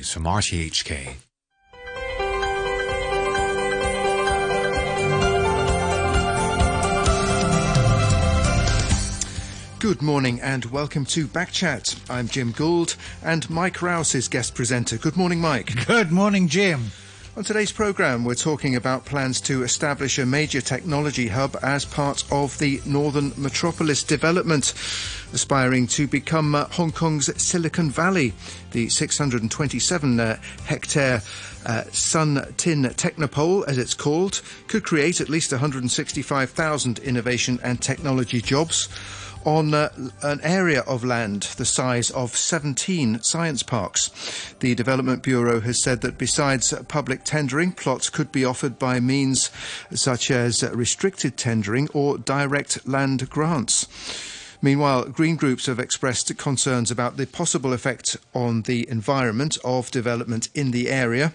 news from RTHK. Good morning and welcome to Backchat. I'm Jim Gould and Mike Rouse is guest presenter. Good morning, Mike. Good morning, Jim. On today's programme, we're talking about plans to establish a major technology hub as part of the Northern Metropolis development, aspiring to become uh, Hong Kong's Silicon Valley. The 627 uh, hectare uh, San Tin Technopole, as it's called, could create at least 165,000 innovation and technology jobs on uh, an area of land the size of 17 science parks. The Development Bureau has said that besides public tendering, plots could be offered by means such as restricted tendering or direct land grants. Meanwhile, green groups have expressed concerns about the possible effect on the environment of development in the area.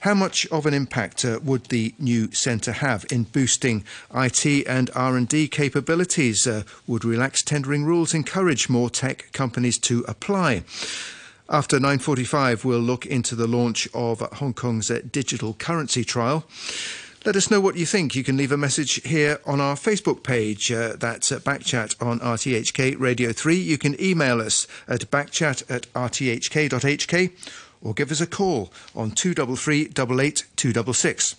How much of an impact uh, would the new centre have in boosting IT and R&D capabilities? Uh, would relaxed tendering rules encourage more tech companies to apply? After 9:45, we'll look into the launch of Hong Kong's uh, digital currency trial. Let us know what you think. You can leave a message here on our Facebook page. Uh, that's at Backchat on RTHK Radio 3. You can email us at backchat at rthk.hk or give us a call on 233 266.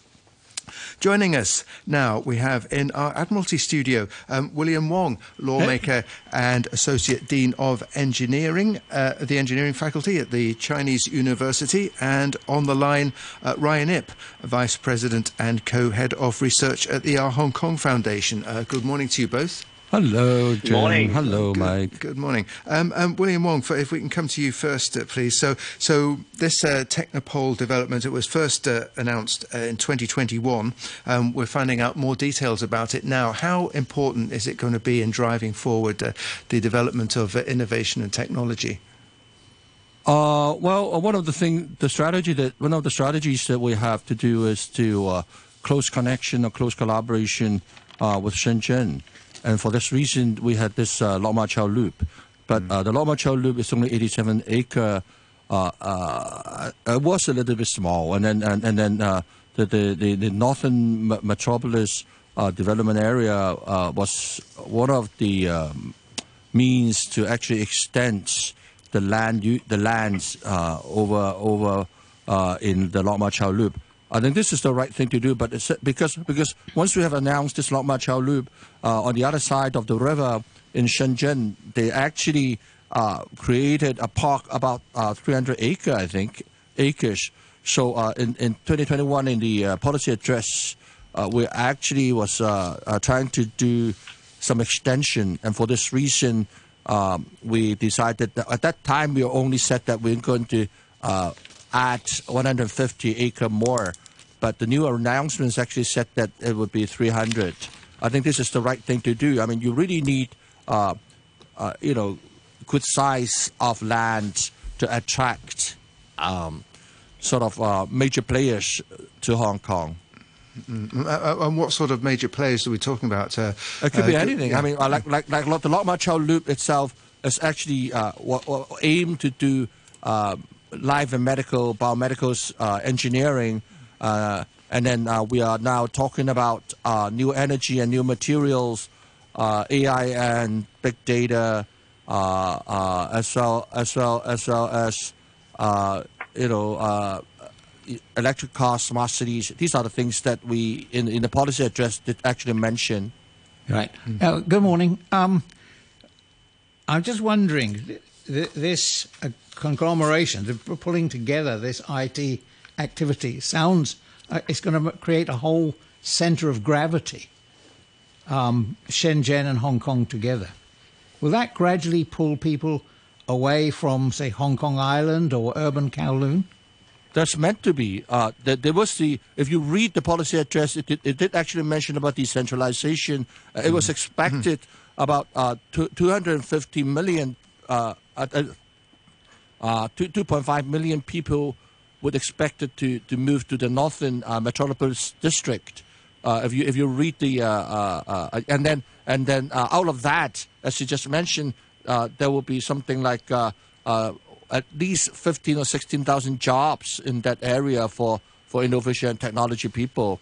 Joining us now, we have in our Admiralty studio um, William Wong, lawmaker and Associate Dean of Engineering, uh, the Engineering Faculty at the Chinese University, and on the line, uh, Ryan Ip, Vice President and Co-Head of Research at the Our Hong Kong Foundation. Uh, good morning to you both. Hello, Jim. Morning. Hello, Good- Mike. Good morning, um, um, William Wong. For, if we can come to you first, uh, please. So, so this uh, Technopole development, it was first uh, announced uh, in 2021. Um, we're finding out more details about it now. How important is it going to be in driving forward uh, the development of uh, innovation and technology? Uh, well, uh, one of the thing, the strategy that one of the strategies that we have to do is to uh, close connection or close collaboration uh, with Shenzhen, and for this reason, we had this uh, Lok Ma Chau Loop. But uh, the Lok Ma Chau Loop is only 87 acre. Uh, uh, it was a little bit small, and then and, and then uh, the, the the the northern me- metropolis uh, development area uh, was one of the um, means to actually extend the land the lands uh, over over uh, in the Lok Ma Chau Loop. I think this is the right thing to do, but because because once we have announced this Lok Ma Chau Loop uh, on the other side of the river in Shenzhen, they actually uh, created a park about uh, 300 acre, I think, acres. So uh, in, in 2021, in the uh, policy address, uh, we actually was uh, uh, trying to do some extension, and for this reason, um, we decided that at that time we only said that we're going to uh, add 150 acre more, but the new announcements actually said that it would be 300. I think this is the right thing to do. I mean, you really need, uh, uh, you know, good size of land to attract um, sort of uh, major players to Hong Kong. Uh, uh, and what sort of major players are we talking about? Uh, It could uh, be anything. yeah. I mean, uh, like like like the Lok Ma Chau Loop itself is actually uh, what, what aim to do uh, life and medical biomedical uh, engineering, uh, and then uh, we are now talking about uh, new energy and new materials, uh, AI and big data, uh, uh, as well as well as well as uh, you know. Uh, electric cars, smart cities. These are the things that we, in, in the policy address, did actually mention. Right. Uh, good morning. Um, I'm just wondering, th- th- this uh, conglomeration, the p- pulling together this IT activity, sounds uh, it's going to create a whole center of gravity, um, Shenzhen and Hong Kong together. Will that gradually pull people away from, say, Hong Kong Island or urban Kowloon? That's meant to be. Uh, there, there was the. If you read the policy address, it did, it did actually mention about decentralization. Uh, it was expected about uh, two, 250 million, uh, uh, uh, two, 2.5 million people would expected to, to move to the northern uh, metropolis district. Uh, if you if you read the uh, uh, uh, and then and then out of that, as you just mentioned, there will be something like at least 15 or 16,000 jobs in that area for, for innovation and technology people.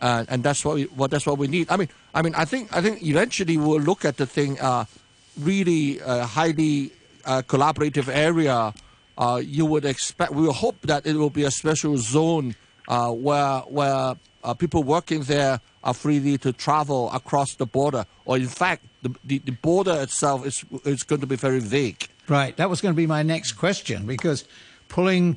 And that's what, we, what that's what we need. I mean, I mean, I think I think eventually we'll look at the thing really highly uh, collaborative area. Uh, you would expect. We hope that it will be a special zone uh, where where people working there are freely to travel across the border, or in fact, the, the, the border itself is is going to be very vague. Right. That was going to be my next question because pulling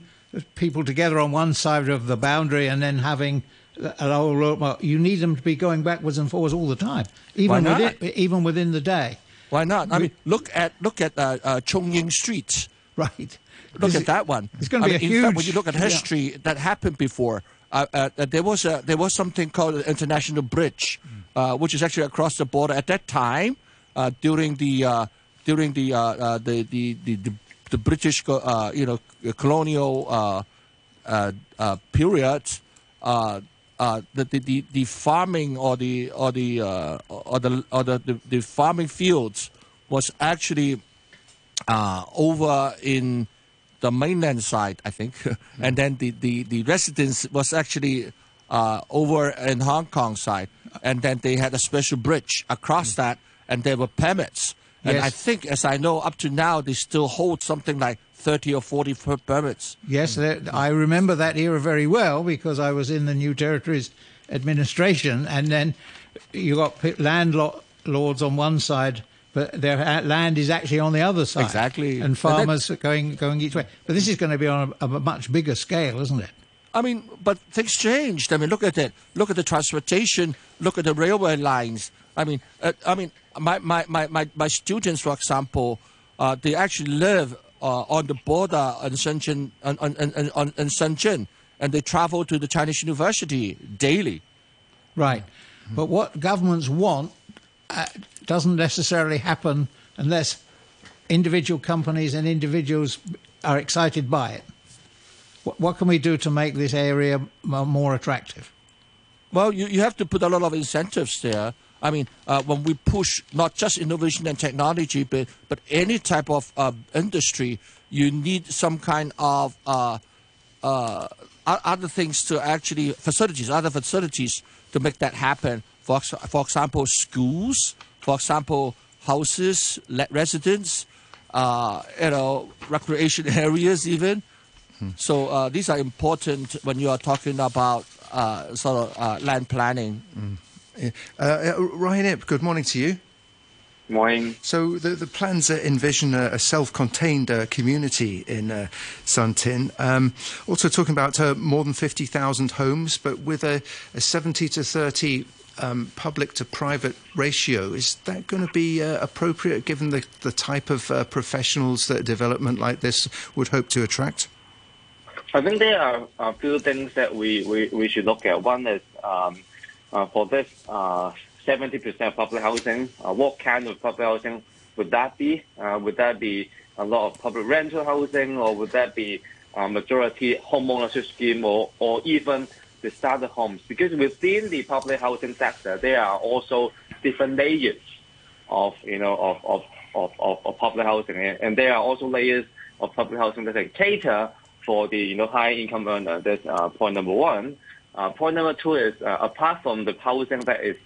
people together on one side of the boundary and then having well, you need them to be going backwards and forwards all the time, even within, even within the day. Why not? I mean, look at look at uh, uh, Chung Ying Street. Right. Look at that one. It's going to be I mean, a huge. Fact, when you look at history, yeah. that happened before. Uh, uh, there was a, there was something called the International Bridge, uh, which is actually across the border. At that time, uh, during the during the, the, the, the the British you know colonial period, uh, the, the, the farming or the or the uh, or the or the, the, the, farming fields was actually uh, over in the mainland side, I think, and then the, the, the residence was actually uh, over in Hong Kong side, and then they had a special bridge across mm. that, and there were permits. And yes. I think, as I know, up to now, they still hold something like 30 or 40 permits. Yes, I remember that era very well because I was in the New Territories administration, and then you got landlords on one side, but their land is actually on the other side. Exactly. And farmers and going, going each way. But this is going to be on a, a much bigger scale, isn't it? I mean, but things changed. I mean, look at it. Look at the transportation. Look at the railway lines. I mean, uh, I mean, my, my, my, my, my students, for example, uh, they actually live uh, on the border in Shenzhen, on, on, on, in Shenzhen, and they travel to the Chinese university daily. Right. But what governments want uh, doesn't necessarily happen unless individual companies and individuals are excited by it. What, what can we do to make this area more attractive? Well, you, you have to put a lot of incentives there. I mean, uh, when we push not just innovation and technology, but, but any type of uh, industry, you need some kind of uh, uh other things to actually, facilities, other facilities to make that happen. For, for example, schools, for example, houses, residents, uh, you know, recreation areas even. Hmm. So uh, these are important when you are talking about sort of land planning. Hmm. Uh, uh, Ryan Ip, good morning to you. Morning. So the, the plans uh, envision a, a self-contained uh, community in uh, San Tin. Um, also talking about uh, more than 50,000 homes, but with a, a 70 to 30 um, public to private ratio. Is that going to be uh, appropriate given the, the type of uh, professionals that development like this would hope to attract? I think there are a few things that we, we, we should look at. One is um, uh, for this 70% uh, public housing, uh, what kind of public housing would that be? Would that be a lot of public rental housing, or would that be a majority homeownership scheme, or, or even the starter homes? Because within the public housing sector, there are also different layers of, you know, of, of, of, of, of public housing, and there are also layers of public housing that cater for the, you know, high income earner. That's uh, point number one. Uh, point number two is, uh, apart from the housing that is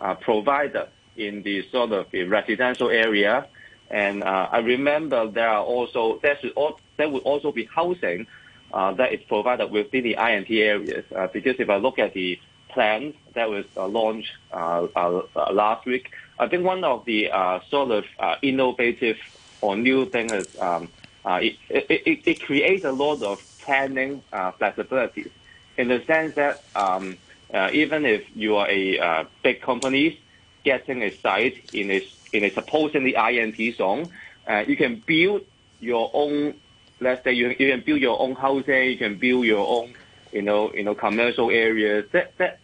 uh, provided in the sort of the residential area, and I remember there are also there should all, there would also be housing that is provided within the INT areas. Because if I look at the plan that was launched last week, I think one of the sort of innovative or new thing is um, it, creates a lot of planning flexibilities in the sense that um, uh, even if you are a uh, big company getting a site in a in a supposedly INT zone, uh, you can build your own. Let's say you, you can build your own housing, you can build your own, you know, you know, commercial areas. That that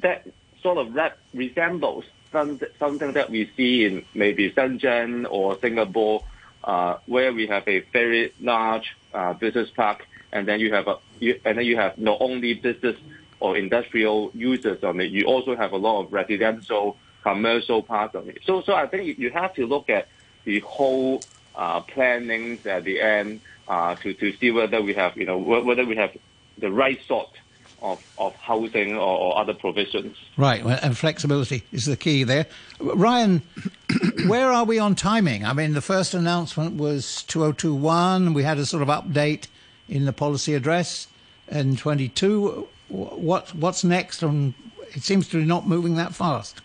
that sort of that resembles some, something that we see in maybe Shenzhen or Singapore, uh, where we have a very large uh, business park and then you have a you, and then you have not only business or industrial users on it, you also have a lot of residential, commercial parts on it. So, so I think you have to look at the whole uh, plannings at the end to to see whether we have you know whether we have the right sort of, of housing or, other provisions. Right, and flexibility is the key there. Ryan, where are we on timing? I mean, the first announcement was 2021. We had a sort of update in the policy address in 22. What, what's next? And it seems to be not moving that fast.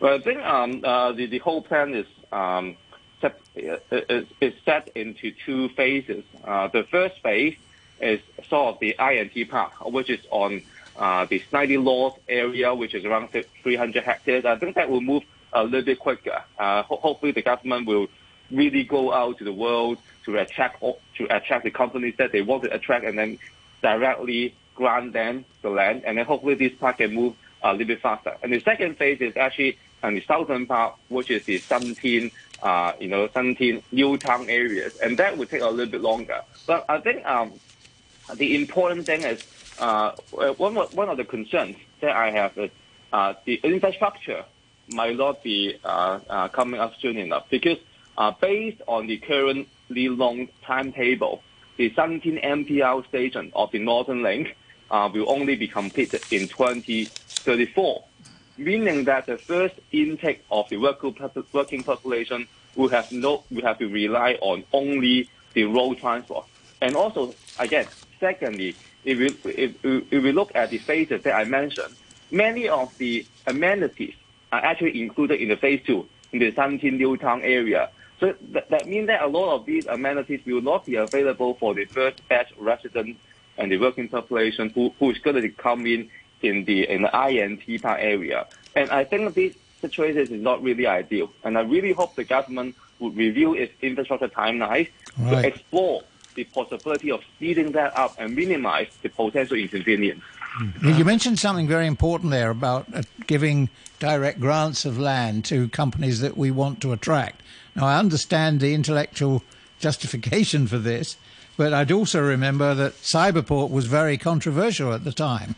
Well, I think um, uh, the, the whole plan is, um, is, is set into two phases. Uh, the first phase is sort of the INT park, which is on uh, the Snyder Lodge area, which is around 300 hectares. I think that will move a little bit quicker. Uh, ho- hopefully, the government will really go out to the world to attract to attract the companies that they want to attract, and then directly grant them the land, and then hopefully this park can move a little bit faster. And the second phase is actually on the southern part, which is the San Tin, uh, you know, San Tin new town areas, and that would take a little bit longer. But I think um, the important thing is uh, one one of the concerns that I have is uh, the infrastructure might not be uh, uh, coming up soon enough because uh, based on the currently long timetable, the San Tin MTR station of the Northern Link uh, will only be completed in 2034, meaning that the first intake of the working population will have no will have to rely on only the road transport. And also, again, secondly, if we, if, if we look at the phases that I mentioned, many of the amenities are actually included in the phase two, in the San Tin New Town area. So that, that means that a lot of these amenities will not be available for the first batch residents and the working population who, who is going to come in in the in the INT park area. And I think this situation is not really ideal. And I really hope the government would review its infrastructure timeline Right. to explore the possibility of speeding that up and minimize the potential inconvenience. You mentioned something very important there about uh, giving direct grants of land to companies that we want to attract. Now, I understand the intellectual justification for this, but I'd also remember that Cyberport was very controversial at the time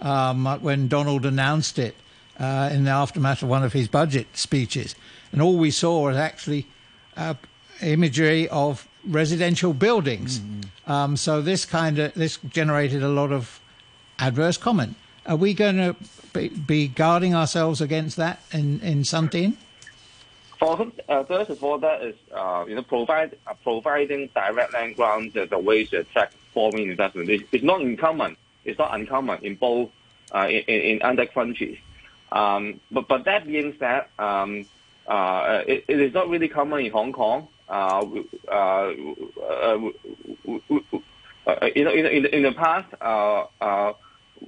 um, when Donald announced it uh, in the aftermath of one of his budget speeches. And all we saw was actually uh, imagery of residential buildings. Um, so this kind of this generated a lot of adverse comment. Are we going to be, be guarding ourselves against that in in San Tin? For uh, first of all, that is uh, you know provide uh, providing direct land grants as a way to attract foreign investment. It, it's not uncommon. It's not uncommon in both uh, in, other countries. Um, but but that being said, um, uh, it, is not really common in Hong Kong. In, the past, uh,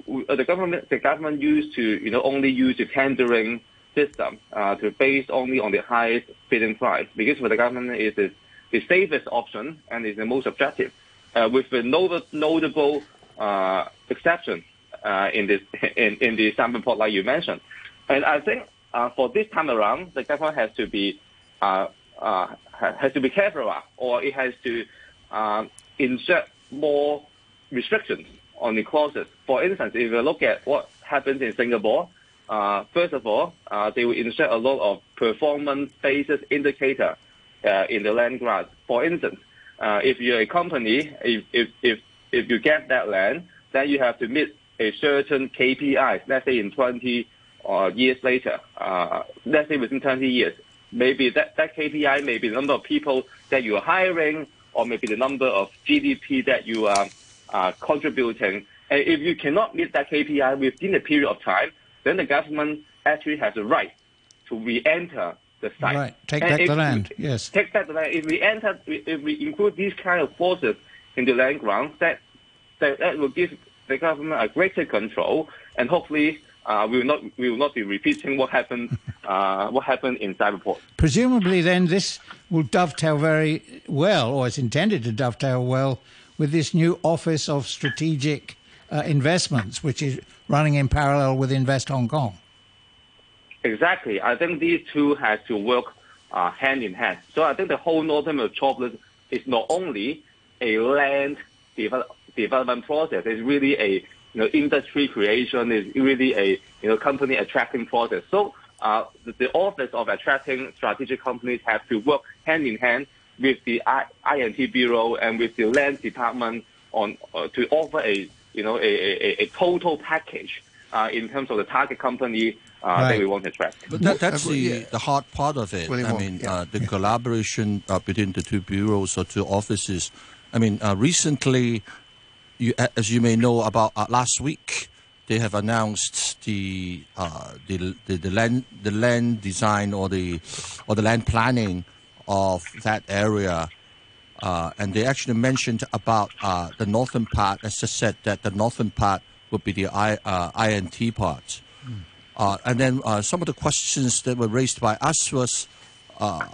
the government the government used to you know only use the tendering system to base only on the highest bidding price because for the government it is the safest option and is the most objective. With the notable uh, exception uh, in this in, in the Cyberport like you mentioned, and I think uh, for this time around the government has to be uh, uh, has to be careful uh, or it has to uh, insert more restrictions on the clauses. For instance, if you look at what happens in Singapore, uh, first of all, uh, they will insert a lot of performance-based indicator uh, in the land grant. For instance, uh, if you're a company, if, if, if, if you get that land, then you have to meet a certain KPI, let's say in 20 uh, years later, uh, let's say within 20 years, maybe that, that KPI may be the number of people that you are hiring or maybe the number of GDP that you are uh, contributing. And if you cannot meet that KPI within a period of time, then the government actually has a right to re-enter the site. Right, take And back the land, yes. Take back the land. If we enter, if we include these kind of forces in the land grant, that that, that will give the government a greater control, and hopefully uh, we will not we will not be repeating what happened uh, what happened in Cyberport. Presumably, then this will dovetail very well, or is intended to dovetail well, with this new Office of Strategic uh, Investments, which is running in parallel with Invest Hong Kong. Exactly. I think these two have to work uh, hand in hand. So I think the whole Northern Metropolis is not only a land develop, development process, it's really a you know industry creation, is really a you know company attracting process. So uh, the, the office of attracting strategic companies have to work hand in hand with the I- INT Bureau and with the Land Department on uh, to offer a you know a, a, a total package uh, in terms of the target company uh, Right. that we want to attract. But that, that's the, yeah. the hard part of it. William I mean, yeah. uh, the collaboration uh, between the two bureaus or two offices. I mean, uh, recently, you, as you may know, about uh, last week, they have announced the, uh, the, the the land the land design or the or the land planning of that area. Uh, and they actually mentioned about uh, the northern part, as I said, that the northern part would be the I, uh, INT part. Uh, and then uh, some of the questions that were raised by us was, uh,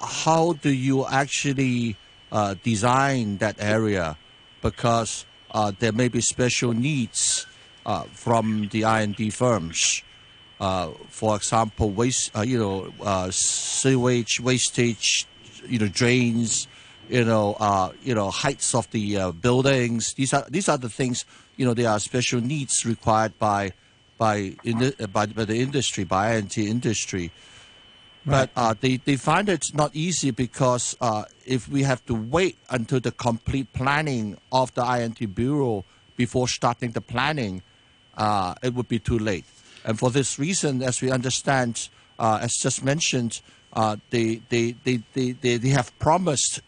how do you actually uh, design that area? Because uh, there may be special needs uh, from the IND firms. Uh, for example, waste, uh, you know, uh, sewage, wastage, you know, drains, you know, you know, heights of the buildings. These are these are the things. You know, there are special needs required by by the, by, by the industry, by INT industry. But uh, they, they find it's not easy because uh, if we have to wait until the complete planning of the INT Bureau before starting the planning, uh, it would be too late. And for this reason, as we understand, uh, as just mentioned, uh, they, they, they, they, they, they have promised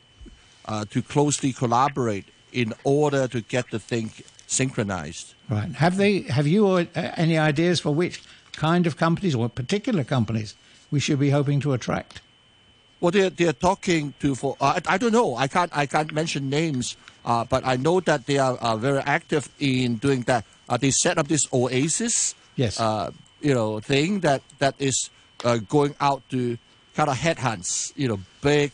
uh, to closely collaborate in order to get the thing synchronized. Right. Have they? Have you uh, any ideas for which kind of companies or particular companies we should be hoping to attract? Well, they're, they're talking to for uh, I, I don't know. I can't I can't mention names, uh, but I know that they are uh, very active in doing that. Uh, they set up this OASES, Yes. uh, you know, thing that that is uh, going out to kind of headhunts, you know, big,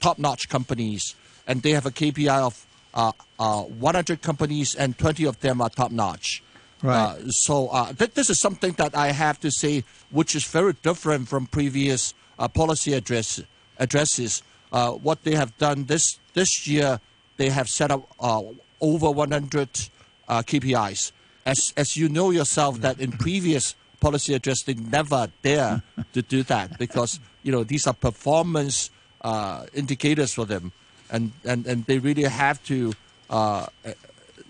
top-notch companies, and they have a KPI of uh, uh, 100 companies, and 20 of them are top-notch. Right. Uh, so uh, th- this is something that I have to say, which is very different from previous uh, policy address addresses. Uh, what they have done this this year, they have set up uh, over 100 uh, KPIs. As as you know yourself, that in previous policy address they never dare to do that because you know these are performance indicators for them, and, and, and they really have to.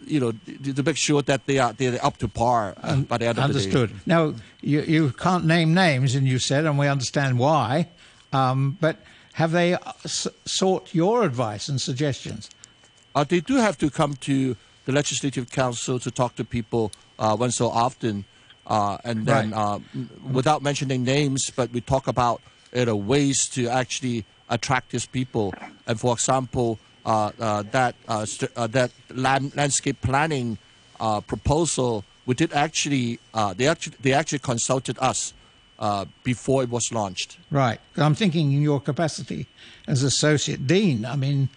Uh, you know, to make sure that they are they're up to par uh, by the end of the day. Understood. Now, you, you can't name names, and you said, and we understand why, um, but have they uh, s- sought your advice and suggestions? Uh, they do have to come to the Legislative Council to talk to people uh, once so often, uh, and then Right. uh, without mentioning names, but we talk about you know, ways to actually attract these people. And for example, uh, uh, that uh, st- uh, that land- landscape planning uh, proposal, we did actually uh, they actually they actually consulted us uh, before it was launched. Right. I'm thinking in your capacity as associate dean. I mean,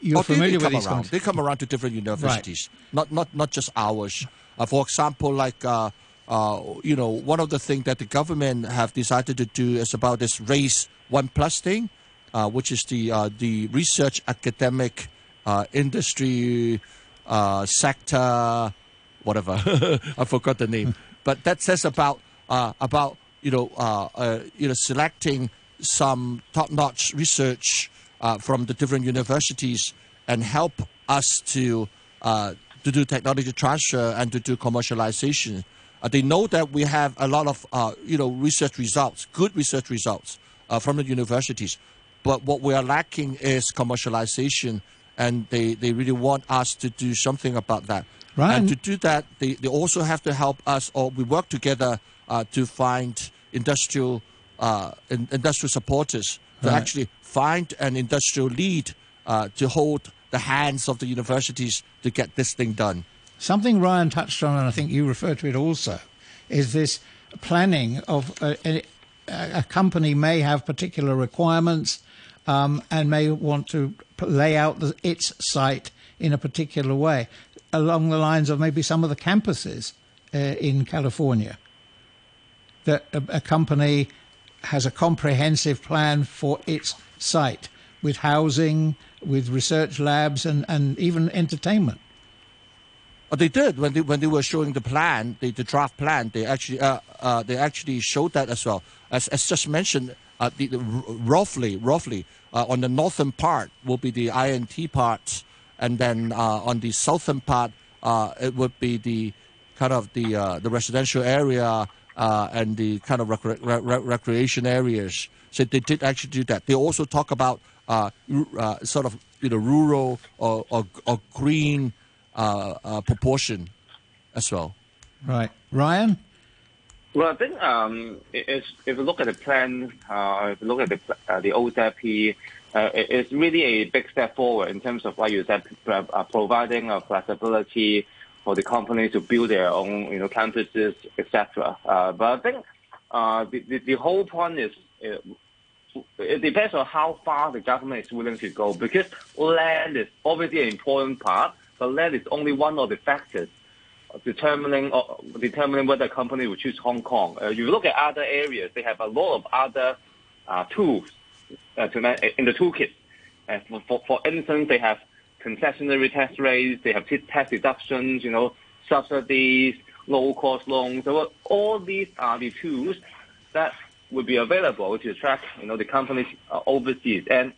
you're Oh, familiar they, with come these around. They come around to different universities, not not not just ours. Uh, for example, like uh, uh, you know, one of the things that the government have decided to do is about this race one plus thing, uh, which is the uh, the research academic uh, industry uh, sector, whatever. I forgot the name, but that says about uh, about you know you know selecting some top-notch research uh, from the different universities and help us to to do technology transfer and to do commercialization. They know that we have a lot of you know research results, good research results from the universities, but what we are lacking is commercialization, and they, they really want us to do something about that. Right. And to do that, they, they also have to help us, or we work together uh, to find industrial uh, in, industrial supporters to Right. actually find an industrial lead uh, to hold the hands of the universities to get this thing done. Something Ryan touched on, and I think you referred to it also, is this planning of a, a, a company may have particular requirements um, and may want to lay out the, its site in a particular way, along the lines of maybe some of the campuses uh, in California. That a, a company has a comprehensive plan for its site with housing, with research labs, and, and even entertainment. Uh, they did when they when they were showing the plan, the, the draft plan. They actually uh, uh, they actually showed that as well. As, as just mentioned, uh, the, the, roughly, roughly uh, on the northern part will be the INT part, and then uh, on the southern part uh, it would be the kind of the uh, the residential area and the kind of recre- re- recreation areas. So they did actually do that. They also talk about sort of you know rural or, or, or green proportion as well. Right, Ryan. Well, I think um, if you look at the plan, uh, if you look at the uh, the OZP, uh, it's really a big step forward in terms of what you said, providing a flexibility for the companies to build their own, you know, campuses. Uh, but I think uh, the, whole point is it depends on how far the government is willing to go because land is obviously an important part, but land is only one of the factors determining uh, determining whether a company will choose Hong Kong. Uh, you look at other areas, they have a lot of other uh, tools to, in the toolkit. For, instance, they have concessionary tax rates, they have tax deductions, you know, subsidies, low-cost loans. All these are the tools that would be available to attract, you know, the companies overseas. And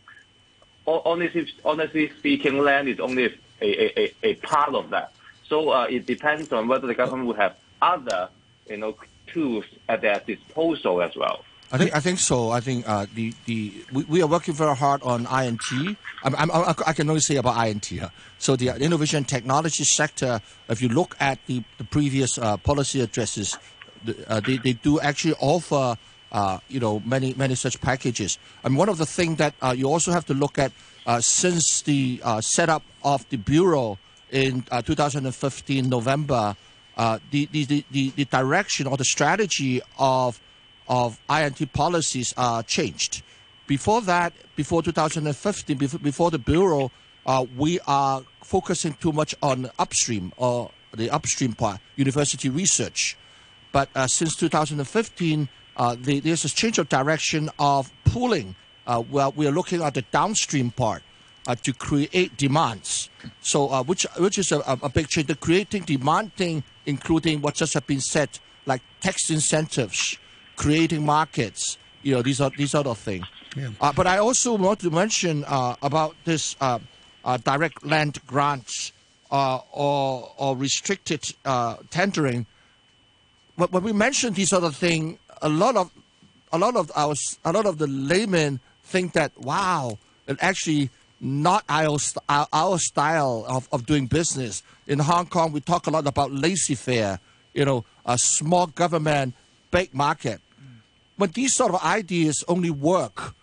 honestly, honestly speaking, land is only a part of that. So uh, it depends on whether the government will have other, you know, tools at their disposal as well. I think I think so. I think uh, the the we, we, are working very hard on INT. I'm, I'm, i can only say about INT. Huh? So the innovation technology sector. If you look at the the previous uh, policy addresses, the, uh, they they do actually offer uh, you know many many such packages. And one of the things that uh, you also have to look at uh, since the setup of the bureau in uh, 2015 November, uh, the, the, the, the direction or the strategy of of INT policies uh, changed. Before that, before 2015, before, before the bureau, uh, we are focusing too much on upstream or the upstream part, university research. But uh, since 2015, uh, the, there's a change of direction of pooling. Uh, well, we are looking at the downstream part to create demands. So, uh, which which is a, a big change. The creating demand thing, including what just have been said, like tax incentives, creating markets. You know, these are these sort of things. Yeah. Uh, but I also want to mention uh, about this uh, uh, direct land grants or or restricted tendering. But when we mention these sort of things, a lot of a lot of our a lot of the laymen think that wow, it actually not our, our, our style of, of doing business. In Hong Kong, we talk a lot about laissez-faire, you know, a small government, big market. But these sort of ideas only work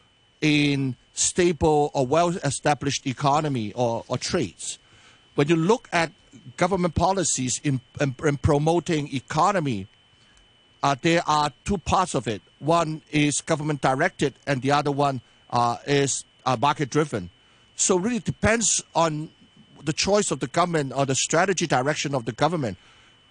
in stable or well-established economy or, or trades. When you look at government policies in, in, in promoting economy, uh, there are two parts of it. One is government directed, and the other one uh, is uh, market driven. So really depends on the choice of the government or the strategy direction of the government.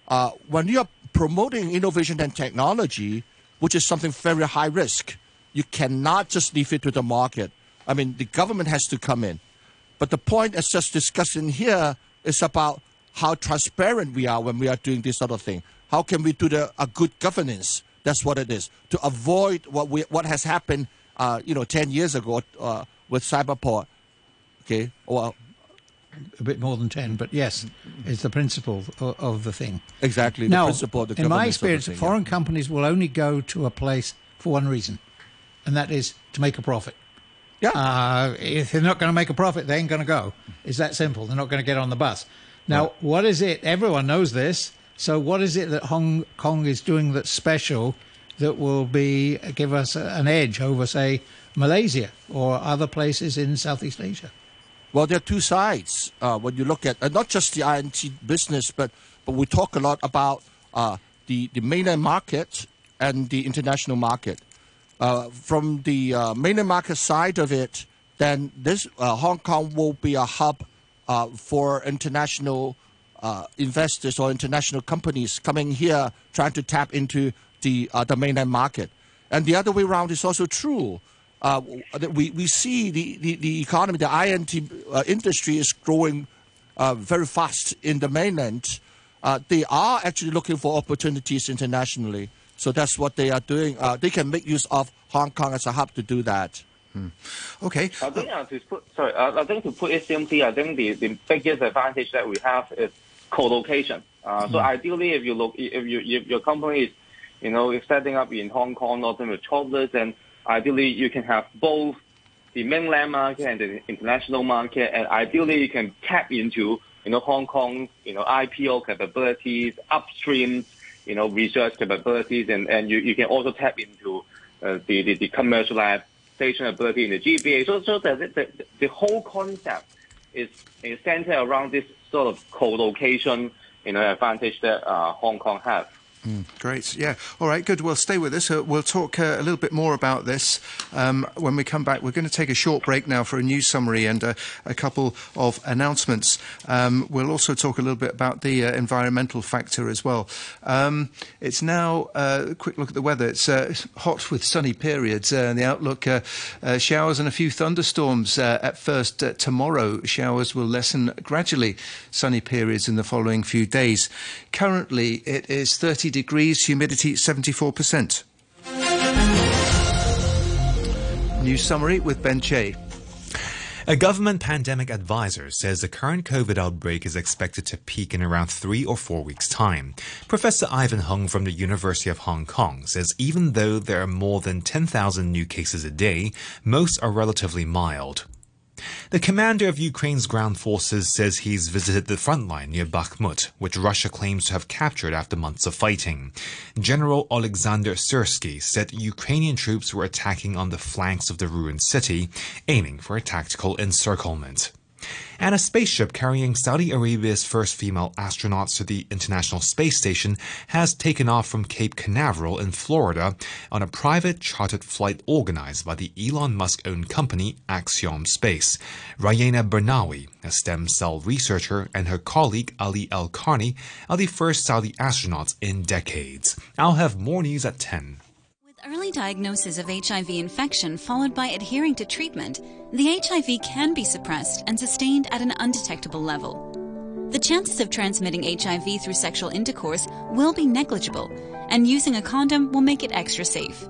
Uh, when you are promoting innovation and technology, which is something very high risk, you cannot just leave it to the market. I mean, the government has to come in. But the point, as just discussed in here, is about how transparent we are when we are doing this sort of thing. How can we do the, a good governance? That's what it is to avoid what we, what has happened, uh, you know, ten years ago uh, with Cyberport Okay, well, a bit more than 10, but yes, it's the principle of, of the thing. Exactly, now, principle in my experience, thing, foreign yeah. companies will only go to a place for one reason, and that is to make a profit. Yeah. Uh, if they're not going to make a profit, they ain't going to go. It's that simple. They're not going to get on the bus. Now, right. what is it? Everyone knows this. So, what is it that Hong Kong is doing that's special that will be give us an edge over, say, Malaysia or other places in Southeast Asia? Well, there are two sides uh, when you look at uh, not just the INT business, but but we talk a lot about uh, the the mainland market and the international market. Uh, from the uh, mainland market side of it, then this uh, Hong Kong will be a hub for international investors or international companies coming here trying to tap into the the mainland market. And the other way around is also true uh, we, we see the, the, the, economy, the INT uh, industry is growing uh, very fast in the mainland. Uh, they are actually looking for opportunities internationally. So that's what they are doing. Uh, they can make use of Hong Kong as a hub to do that. Okay. I think uh, to put sorry, uh, I think to put it simply, I think the, the biggest advantage that we have is co-location. Uh, So ideally, if you look, if you if your company is, you know, is setting up in Hong Kong, Northern Metropolis, then ideally you can have both the mainland market and the international market, and ideally you can tap into, you know, Hong Kong, you know, IPO capabilities, upstream, you know, research capabilities, and, and you, you can also tap into uh, the, the, the commercialization ability in the GBA. So, so the, the, the whole concept is, is centered around this sort of co-location, you know, advantage that uh, Hong Kong has. Great. Yeah. All right. Good. Well, stay with us. Uh, we'll talk uh, a little bit more about this um, when we come back. We're going to take a short break now for a news summary and uh, a couple of announcements. Um, we'll also talk a little bit about the uh, environmental factor as well. Um, it's now uh, a quick look at the weather. It's uh, hot with sunny periods. And the outlook: showers and a few thunderstorms at first. Tomorrow, showers will lessen gradually. Sunny periods in the following few days. Currently, it is 30 degrees, humidity 74%. News summary with Ben Che. A government pandemic advisor says the current COVID outbreak is expected to peak in around three or four weeks' time. Professor Ivan Hung from the University of Hong Kong says even though there are more than 10,000 new cases a day, most are relatively mild. The commander of Ukraine's ground forces says he's visited the front line near Bakhmut, which Russia claims to have captured after months of fighting. General Alexander Syrsky said Ukrainian troops were attacking on the flanks of the ruined city, aiming for a tactical encirclement. And a spaceship carrying Saudi Arabia's first female astronauts to the International Space Station has taken off from Cape Canaveral in Florida on a private chartered flight organized by the Elon Musk owned company Axiom Space. Rayyanah Barnawi, a stem cell researcher, and her colleague Ali AlQarni are the first Saudi astronauts in decades. I'll have more news at 10. Early diagnosis of HIV infection followed by adhering to treatment, the HIV can be suppressed and sustained at an undetectable level. The chances of transmitting HIV through sexual intercourse will be negligible, and using a condom will make it extra safe.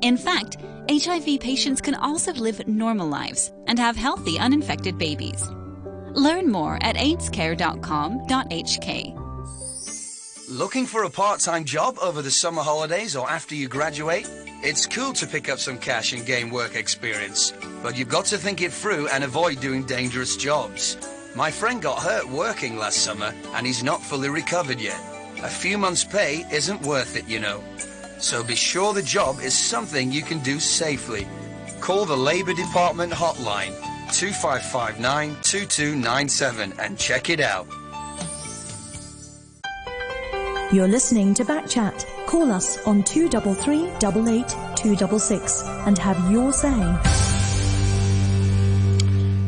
In fact, HIV patients can also live normal lives and have healthy, uninfected babies. Learn more at aidscare.com.hk. Looking for a part time job over the summer holidays or after you graduate? It's cool to pick up some cash and gain work experience, but you've got to think it through and avoid doing dangerous jobs. My friend got hurt working last summer and he's not fully recovered yet. A few months' pay isn't worth it, you know. So be sure the job is something you can do safely. Call the Labour Department hotline 2559 2297 and check it out. You're listening to Backchat. Call us on 233 88 266 and have your say.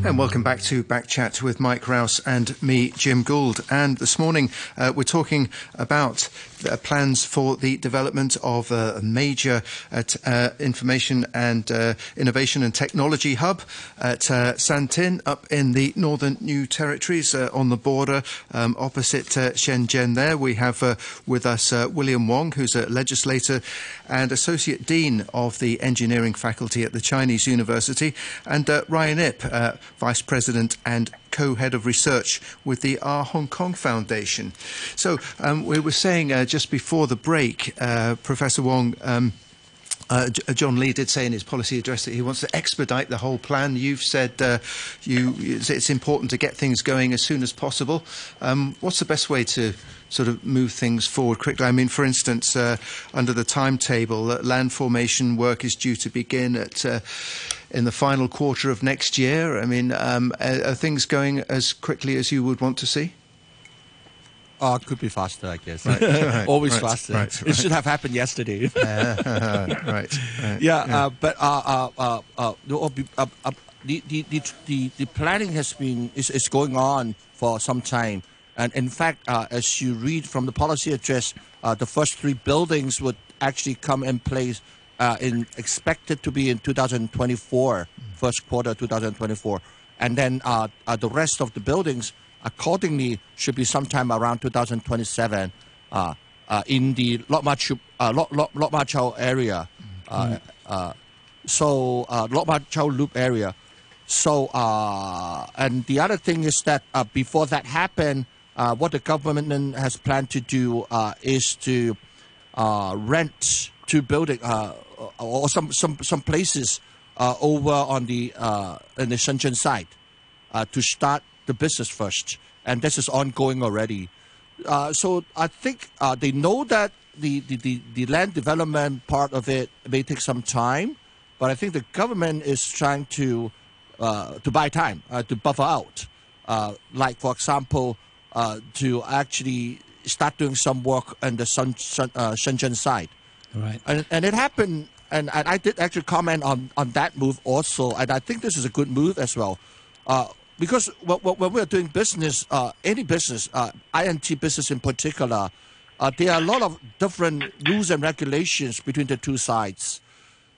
And welcome back to Backchat with Mike Rouse and me, Jim Gould. And this morning uh, we're talking about uh, plans for the development of a major uh, uh, information and uh, innovation and technology hub at uh, San Tin up in the northern New Territories on the border um, opposite Shenzhen. There we have with us William Wong, who's a legislator and associate dean of the engineering faculty at the Chinese University, and Ryan Ip, vice president and co-head of research with the Our Hong Kong Foundation. So um, we were saying uh, just before the break, uh, Professor Wong. Um, uh, John Lee did say in his policy address that he wants to expedite the whole plan. You've said uh, you, it's important to get things going as soon as possible. Um, what's the best way to sort of move things forward quickly? I mean, for instance, uh, under the timetable, uh, land formation work is due to begin at. Uh, in the final quarter of next year, I mean, um, are, are things going as quickly as you would want to see? Uh, could be faster, I guess. right, Always right, faster. right, It should have happened yesterday. right, right. yeah, Uh, but uh, uh, uh, uh, uh, uh, the, the, the, the planning has been is, is going on for some time. And in fact, uh, as you read from the policy address, uh, the first three buildings would actually come in place uh, in expected to be in 2024, first quarter 2024, and then uh, uh, the rest of the buildings accordingly should be sometime around 2027. Uh, uh, in the Lok Ma Chau, uh, Lok, Lok, Lok Ma Chau area. Uh, uh, so uh, Lok Ma Chau Loop area. So uh, and the other thing is that uh, before that happened, uh, what the government has planned to do uh, is to uh, rent two building uh, or some some some places uh, over on the uh, in the Shenzhen side to start the business first, and this is ongoing already. So I think they know that the, the, the, the land development part of it may take some time, but I think the government is trying to to buy time to buffer out. Like for example, uh, to actually start doing some work on the Sun, Sun, uh, Shenzhen side. Right. And, and it happened, and, and I did actually comment on, on that move also, and I think this is a good move as well. Uh, because when, when we're doing business, uh, any business, uh, INT business in particular, uh, there are a lot of different rules and regulations between the two sides.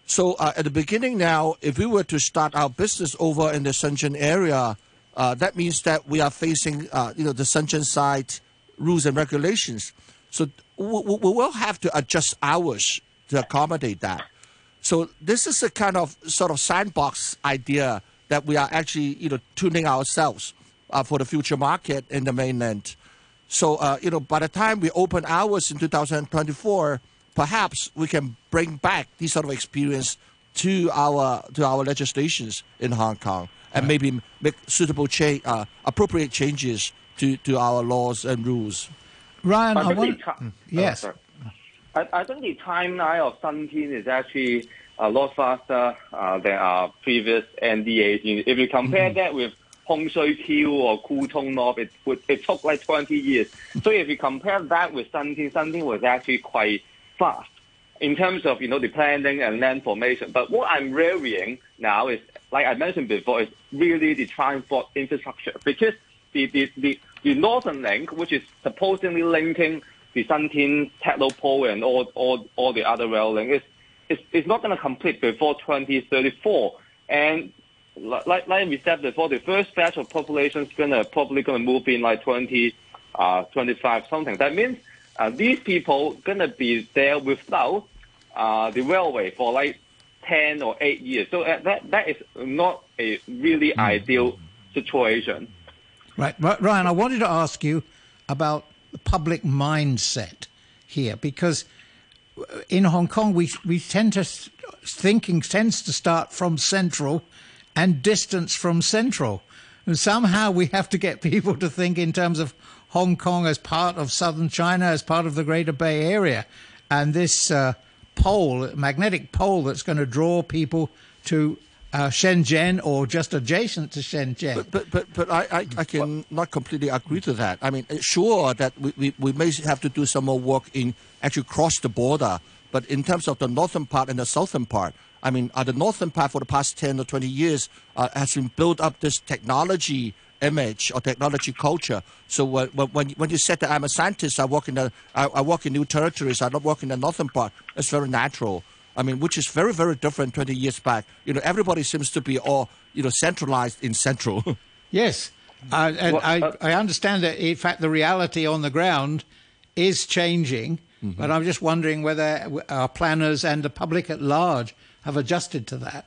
So uh, at the beginning now, if we were to start our business over in the Shenzhen area, uh, that means that we are facing, uh, you know, the Shenzhen side rules and regulations. So we, we will have to adjust ours to accommodate that. So this is a kind of sort of sandbox idea that we are actually, you know, tuning ourselves uh, for the future market in the mainland. So, uh, you know, by the time we open ours in 2024, perhaps we can bring back this sort of experience to our to our legislations in Hong Kong and maybe make suitable cha- uh, appropriate changes to, to our laws and rules. Ryan, I I want. the ti- yes. oh. I, I think the timeline of San Tin is actually a lot faster uh, than our previous NDAs. If you compare Mm-hmm. that with Hung Shui Kiu or Kwu Tung North, it, would- it took like 20 years. so if you compare that with San Tin, Suntin was actually quite fast in terms of, you know, the planning and land formation. But what I'm worrying now is, like I mentioned before, is really the transport infrastructure because the, the, the, the Northern Link, which is supposedly linking the San Tin Technopole and all, all, all the other rail link, is, is, is not going to complete before 2034. And like, like we said before, the first batch of population is going to probably going to move in like 20, uh, 25 something. That means uh, these people going to be there without uh, the railway for like 10 or 8 years. So uh, that, that is not a really ideal situation. Right. Ryan, I wanted to ask you about the public mindset here because in Hong Kong we we tend to thinking tends to start from central and distance from central. And somehow we have to get people to think in terms of Hong Kong as part of southern China, as part of the Greater Bay Area. And this uh, pole, magnetic pole that's going to draw people to uh, Shenzhen or just adjacent to Shenzhen. But but but I, I, I can not completely agree to that. I mean, sure that we, we, we may have to do some more work in actually cross the border. But in terms of the northern part and the southern part, I mean, uh, the northern part for the past ten or twenty years uh, has been built up this technology image or technology culture. So when when when you said that I'm a scientist, I work in the I, I work in new territories. I don't work in the northern part. It's very natural. I mean, which is very very different 20 years back. You know, everybody seems to be all you know centralized in central. Yes, uh, and Well, I, uh, I understand that in fact the reality on the ground is changing, but I'm just wondering whether our planners and the public at large have adjusted to that.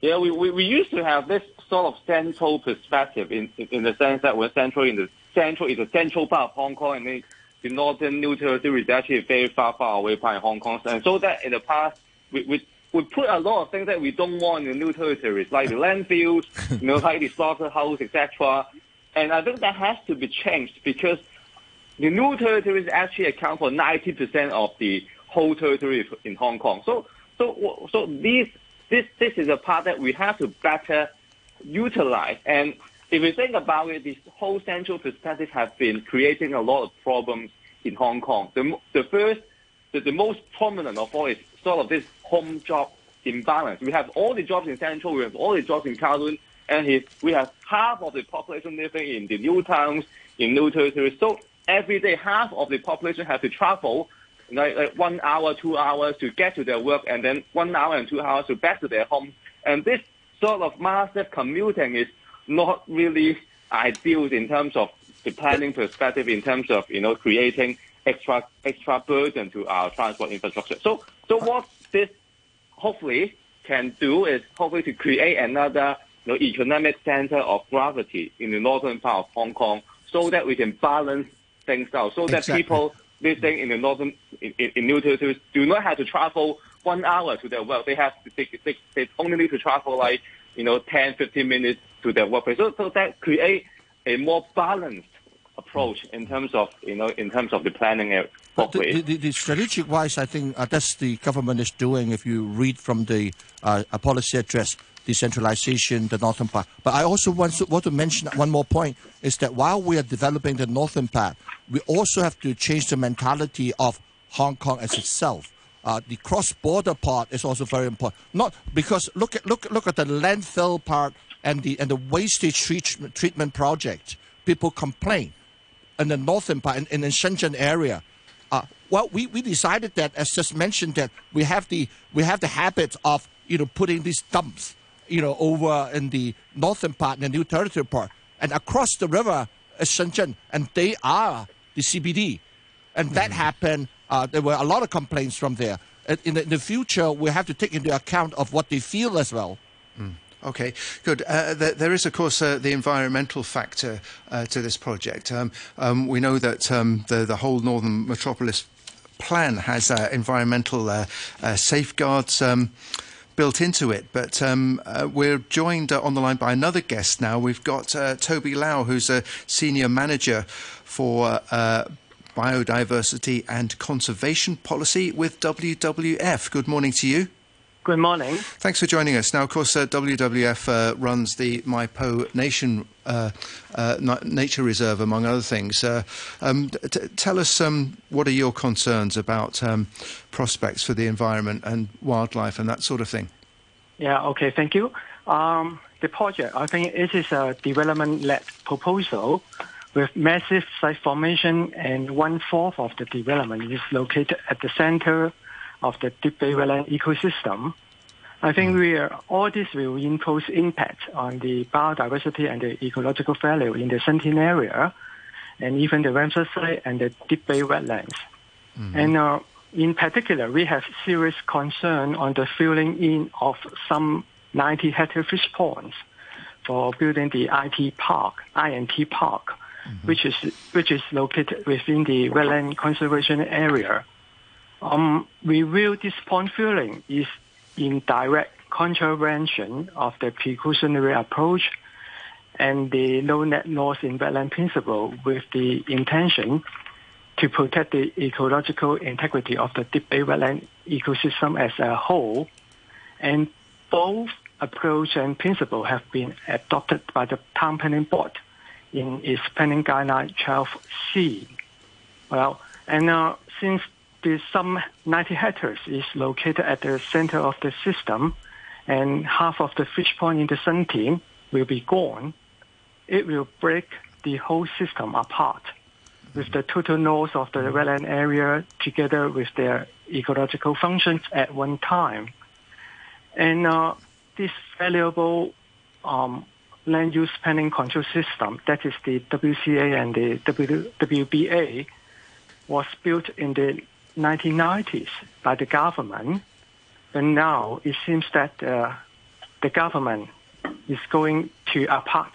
Yeah, we, we, we used to have this sort of central perspective in, in, the sense that we're central in the central is the central part of Hong Kong and the, the northern new territory is actually very far, far away from Hong Kong. And so that in the past, we, we, we put a lot of things that we don't want in the new territories, like the landfills, you know, like the slaughterhouse, etc. And I think that has to be changed because the new territories actually account for 90% of the whole territory in Hong Kong. So, so, so this, this, this is a part that we have to better utilize. And if you think about it, this whole central perspective has been creating a lot of problems in Hong Kong. The, the first, the, the most prominent of all is sort of this home job imbalance. We have all the jobs in Central, we have all the jobs in Kowloon, and if we have half of the population living in the new towns, in new territories. So every day, half of the population have to travel like, like one hour, two hours to get to their work, and then one hour and two hours to back to their home. And this sort of massive commuting is not really ideal in terms of the planning perspective, in terms of you know creating extra extra burden to our transport infrastructure. So so what this hopefully can do is hopefully to create another you know, economic center of gravity in the northern part of Hong Kong so that we can balance things out, so that Exactly. people living in the northern, in, in, in new territories do not have to travel one hour to their work. They have to take, they, they only need to travel like, you know, 10, 15 minutes to their workplace. So, so that create a more balanced approach in terms of, you know, in terms of the planning But the, the, the, strategic wise, I think uh, that's the government is doing. If you read from the uh, a policy address, decentralization, the northern part. But I also want to, want to mention one more point is that while we are developing the northern part, we also have to change the mentality of Hong Kong as itself. Uh, the cross-border part is also very important. Not because look at look look at the landfill part and the and the wastage treatment treatment project. People complain in the northern part, in, in the Shenzhen area. Uh, well, we, we decided that, as just mentioned, that we have the we have the habit of you know putting these dumps, you know, over in the northern part, in the New Territory part, and across the river is Shenzhen, and they are the CBD, and that happened. Uh, there were a lot of complaints from there. In the, in the future, we have to take into account of what they feel as well. Okay, good. Uh, there, is, of course, uh, the environmental factor uh, to this project. Um, um, we know that um, the, the whole Northern Metropolis plan has uh, environmental uh, uh, safeguards. Um, Built into it, but um, uh, we're joined uh, on the line by another guest now. We've got uh, Toby Lau, who's a senior manager for biodiversity and conservation policy with WWF. Good morning to you. Good morning. Thanks for joining us. Now, of course, uh, WWF uh, runs the Mai Po Nation uh, uh, Nature Reserve, among other things. Uh, um, t- t- tell us um, what are your concerns about um, prospects for the environment and wildlife and that sort of thing. Yeah, okay, thank you. Um, the project, I think it is a development-led proposal with massive site formation and one-fourth of the development is located at the center of the Deep Bay Wetland ecosystem. I think we are, all this will impose impact on the biodiversity and the ecological value in the San Tin area and even the Ramsar site and the Deep Bay wetlands. And uh, in particular, we have serious concern on the filling in of some 90 hectare fish ponds for building the IT park, INT park, which is which is located within the wetland conservation area. Um, we view this pond filling is in direct contravention of the precautionary approach and the no net loss in wetland principle with the intention to protect the ecological integrity of the Deep Bay wetland ecosystem as a whole. And both approach and principle have been adopted by the Town Planning Board in its Planning Guideline 12C. Well, and uh, since the some 90 hectares is located at the center of the system, and half of the fish pond in the San Tin will be gone, it will break the whole system apart with the total loss of the wetland area together with their ecological functions at one time. And uh, this valuable um, land use planning control system, that is the WCA and the WBA, was built in the 1990s by the government. And now it seems that uh, the government is going to apart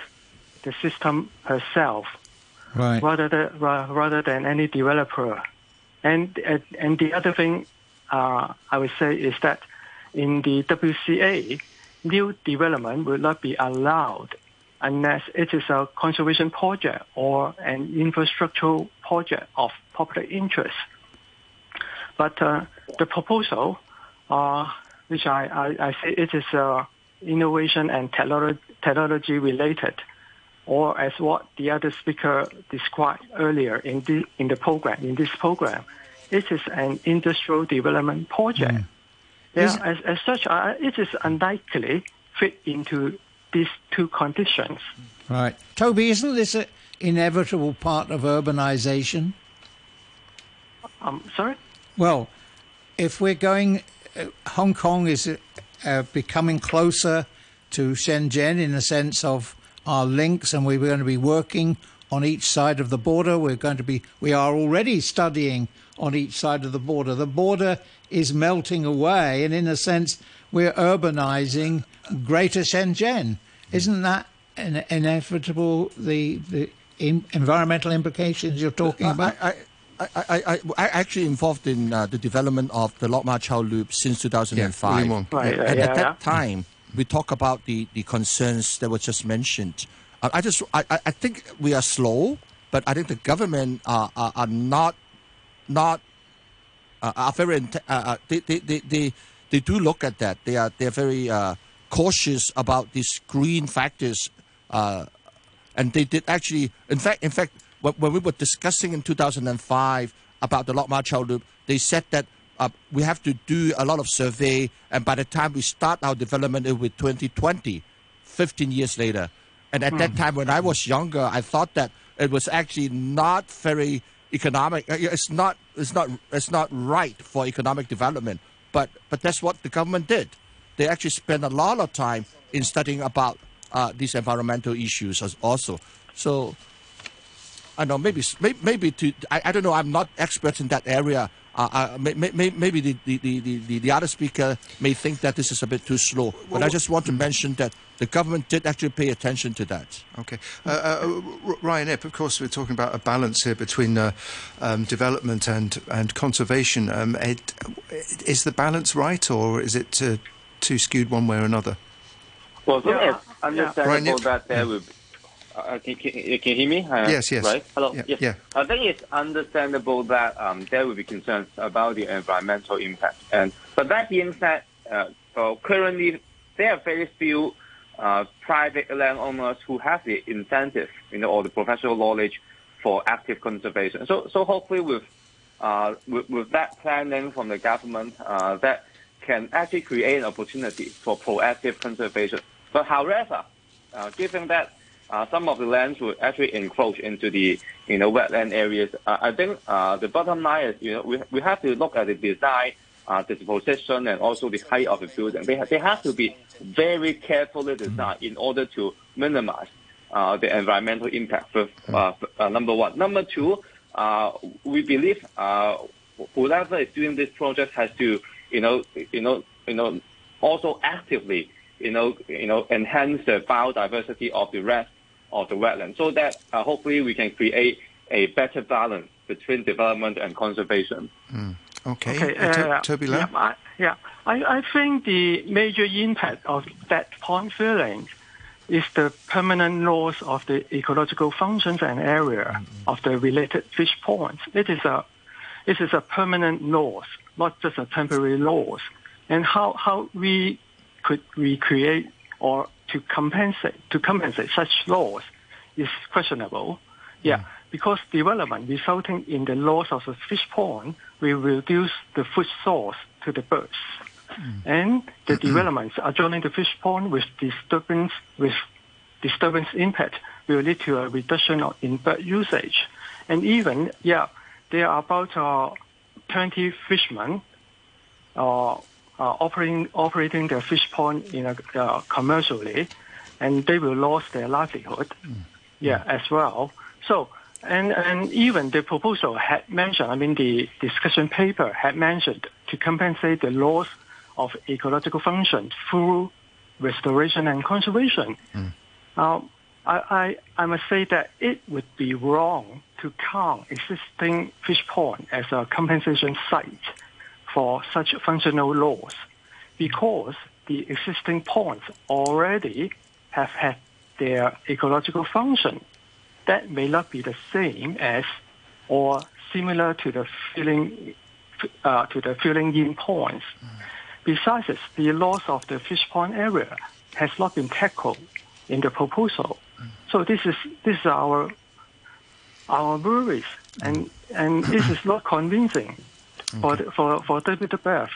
the system herself Right. rather than rather than any developer. And and the other thing uh, I would say is that in the WCA, new development will not be allowed unless it is a conservation project or an infrastructural project of public interest. But uh, the proposal, uh, which I, I, I say it is uh, innovation and technology, related, or as what the other speaker described earlier in the in the program in this program, it is an industrial development project. Yeah, Is- as, as such, uh, it is unlikely fit into these two conditions. Right. Toby, isn't this an inevitable part of urbanization? Um, sorry. Well, if we're going, uh, Hong Kong is uh, uh, becoming closer to Shenzhen in the sense of our links, and we're going to be working on each side of the border. We're going to be, we are already studying on each side of the border. The border is melting away, and in a sense, we're urbanizing Greater Shenzhen. Isn't that in, inevitable? The the in, environmental implications you're talking about. I, I, I, I, I actually involved in uh, the development of the Lok Ma Chau Loop since 2005. Yeah, Wong. Right, And yeah, at that yeah. time, we talk about the, the concerns that were just mentioned. I just I, I think we are slow, but I think the government are, are, are not not uh, are very uh, uh, they, they, they, they, they do look at that. They are they're very uh, cautious about these green factors, uh, and they did actually. In fact, in fact, when, when we were discussing in 2005 about the Lok Ma Chau Loop, they said that uh, we have to do a lot of survey, and by the time we start our development, it will be 2020, 15 years later. And at that time, when I was younger, I thought that it was actually not very economic. uh, It's not. It's not. It's not right for economic development. But but that's what the government did. They actually spent a lot of time in studying about uh, these environmental issues as also. So I know maybe maybe, maybe to I, I don't know. I'm not expert in that area. Uh, uh, may, may, maybe the, the, the, the, the other speaker may think that this is a bit too slow. But I just want to mention that the government did actually pay attention to that. Okay. Uh, uh, Ryan Ip, of course, we're talking about a balance here between uh, um, development and, and conservation. Um, it, is the balance right, or is it uh, too skewed one way or another? Well, I think Yeah. it's understandable Ryan, yep. that there will. Be, uh, can, can, can you hear me? Uh, Yes, yes. Right. Hello. Yeah, yes. yeah. I think it's understandable that um, there will be concerns about the environmental impact, and but that being said, uh, so currently there are very few uh, private landowners who have the incentive, you know, or the professional knowledge for active conservation. So, so hopefully with uh, with, with that planning from the government, uh, that can actually create an opportunity for proactive conservation. But however, uh, given that uh, some of the lands will actually encroach into the you know wetland areas, uh, I think uh, the bottom line is you know we, we have to look at the design, disposition, and also the height of the building. They, ha- they have to be very carefully designed in order to minimize uh, the environmental impact. With, uh, uh, number one, number two, uh, we believe uh, whoever is doing this project has to you know you know you know also actively you know you know enhance the biodiversity of the rest of the wetland so that uh, hopefully we can create a better balance between development and conservation. Okay. Okay, Uh, To- Toby yeah, I, yeah. I, I think the major impact of that pond filling is the permanent loss of the ecological functions and area of the related fish ponds. It is a it is a permanent loss, not just a temporary loss. And how how we could recreate or to compensate to compensate such loss is questionable. Yeah, because development resulting in the loss of the fish pond will reduce the food source to the birds. And the developments adjoining the fish pond with disturbance with disturbance impact will lead to a reduction of, in bird usage. And even, yeah, there are about uh, 20 fishermen uh, uh, operating operating their fish pond in a, uh, commercially, and they will lose their livelihood. Yeah, as well. So, and and even the proposal had mentioned, I mean, the discussion paper had mentioned to compensate the loss of ecological function through restoration and conservation. Mm. Now, I, I, I must say that it would be wrong to count existing fish pond as a compensation site for such functional loss because the existing ponds already have had their ecological function. That may not be the same as or similar to the filling uh, to the filling in ponds. Besides, this, the loss of the fish pond area has not been tackled in the proposal. So this is this is our our worries, and and this is not convincing for the, for for David Beth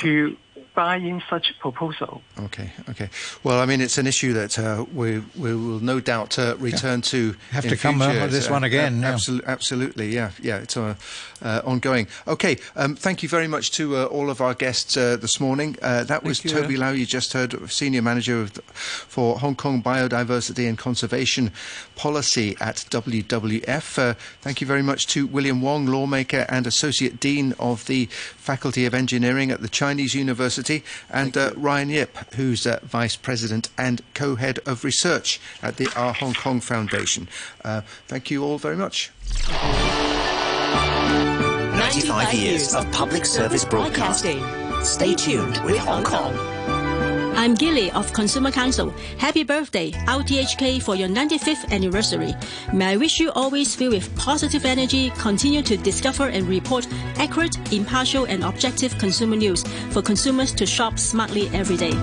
to buy in such proposal. Okay, okay. Well, I mean, it's an issue that uh, we we will no doubt uh, return to. Have in to come up future. with this Uh, one again, yeah. Absolutely, absolutely. Yeah, yeah. It's uh, uh, ongoing. Okay. Um, thank you very much to uh, all of our guests uh, this morning. Uh, that was you. Toby Lau. You just heard, senior manager of the, for Hong Kong Biodiversity and Conservation Policy at WWF. Uh, thank you very much to William Wong, lawmaker and associate dean of the Faculty of Engineering at the Chinese University, and uh, Ryan Ip, who's uh, vice president and co-head of research at the Our Hong Kong Foundation. Uh, thank you all very much. 95 years of public service broadcasting. Stay tuned with Hong Kong. I'm Gilly of Consumer Council. Happy birthday, RTHK, for your 95th anniversary. May I wish you always filled with positive energy, continue to discover and report accurate, impartial, and objective consumer news for consumers to shop smartly every day.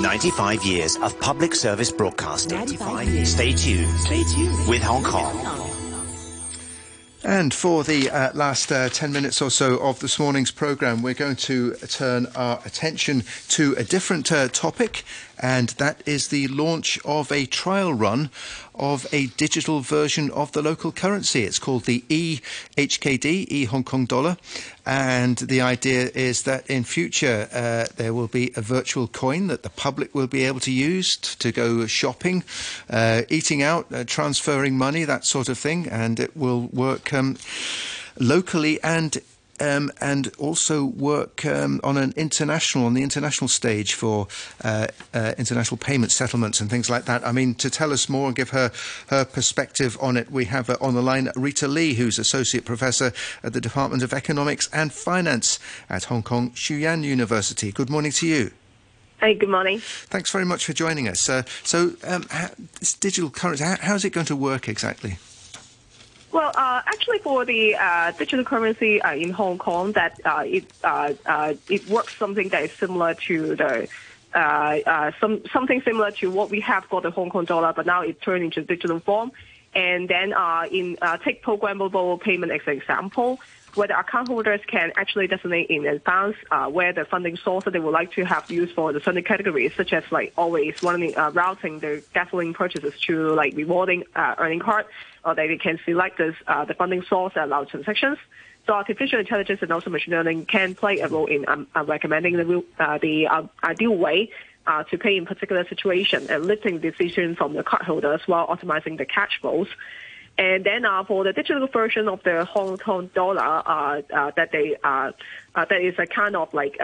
95 years of public service broadcasting. 95 years. Stay tuned. Stay tuned. With Hong Kong. And for the uh, last uh, 10 minutes or so of this morning's programme, we're going to turn our attention to a different uh, topic, and that is the launch of a trial run of a digital version of the local currency. It's called the eHKD, e Hong Kong dollar, and the idea is that in future uh, there will be a virtual coin that the public will be able to use t- to go shopping, uh, eating out, uh, transferring money, that sort of thing, and it will work um, locally and um, and also work um, on an international on the international stage for uh, uh, international payment settlements and things like that. I mean, to tell us more and give her her perspective on it, we have uh, on the line Rita Lee, who's associate professor at the Department of Economics and Finance at Hong Kong Shue Yan University. Good morning to you. Hey, good morning. Thanks very much for joining us. Uh, so, um, how, this digital currency, how, how's it going to work exactly? Well, uh, actually, for the uh, digital currency uh, in Hong Kong, that uh, it uh, uh, it works something that is similar to the some something similar to what we have for the Hong Kong dollar, but now it turned into digital form. And then in uh, take programmable payment as an example, where the account holders can actually designate in advance uh, where the funding source that they would like to have used for the certain categories, such as like always running, uh, routing the gasoline purchases to like rewarding uh, earning card, or they can select this, uh, the funding source and allow transactions. So artificial intelligence and also machine learning can play a role in um, uh, recommending the, uh, the ideal way uh, to pay in particular situation and lifting decision from the cardholders while optimizing the cash flows. And then uh, for the digital version of the Hong Kong dollar, uh, uh, that they that is a kind of like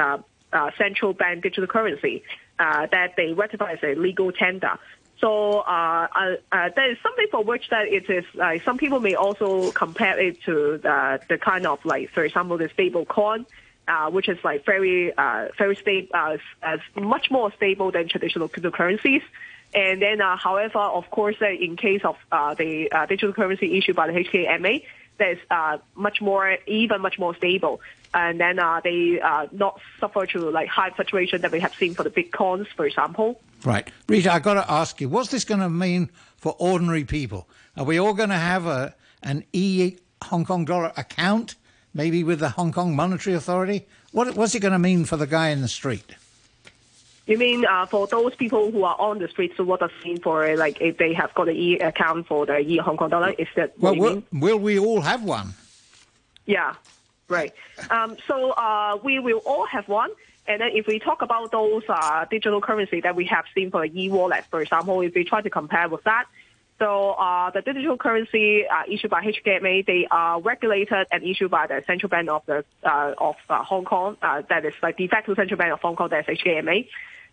central bank digital currency that they ratify as a legal tender. So uh, uh, uh, there is something for which that it is some people may also compare it to the, the kind of like for example the stable coin. Which is like very, uh, very stable, as much more stable than traditional cryptocurrencies. And then, uh, however, of course, uh, in case of uh, the digital currency issued by the HKMA, that is uh, much more, even much more stable. And then they not suffer to like high fluctuation that we have seen for the bitcoins, for example. Right. Rita, I've got to ask you, what's this going to mean for ordinary people? Are we all going to have a an e Hong Kong dollar account, maybe with the Hong Kong Monetary Authority? What, what's it going to mean for the guy in the street? You mean uh, for those people who are on the street? So what does it mean for like if they have got an e account for the e Hong Kong dollar? Is that Well, what you mean? will, will we all have one? Yeah, right. Um, so uh, we will all have one. And then if we talk about those uh, digital currency that we have seen for the e-wallet, for example, if we try to compare with that, so uh, the digital currency uh, issued by HKMA, they are regulated and issued by the Central Bank of the uh, of uh, Hong Kong. Uh, that is like de facto Central Bank of Hong Kong. That's HKMA.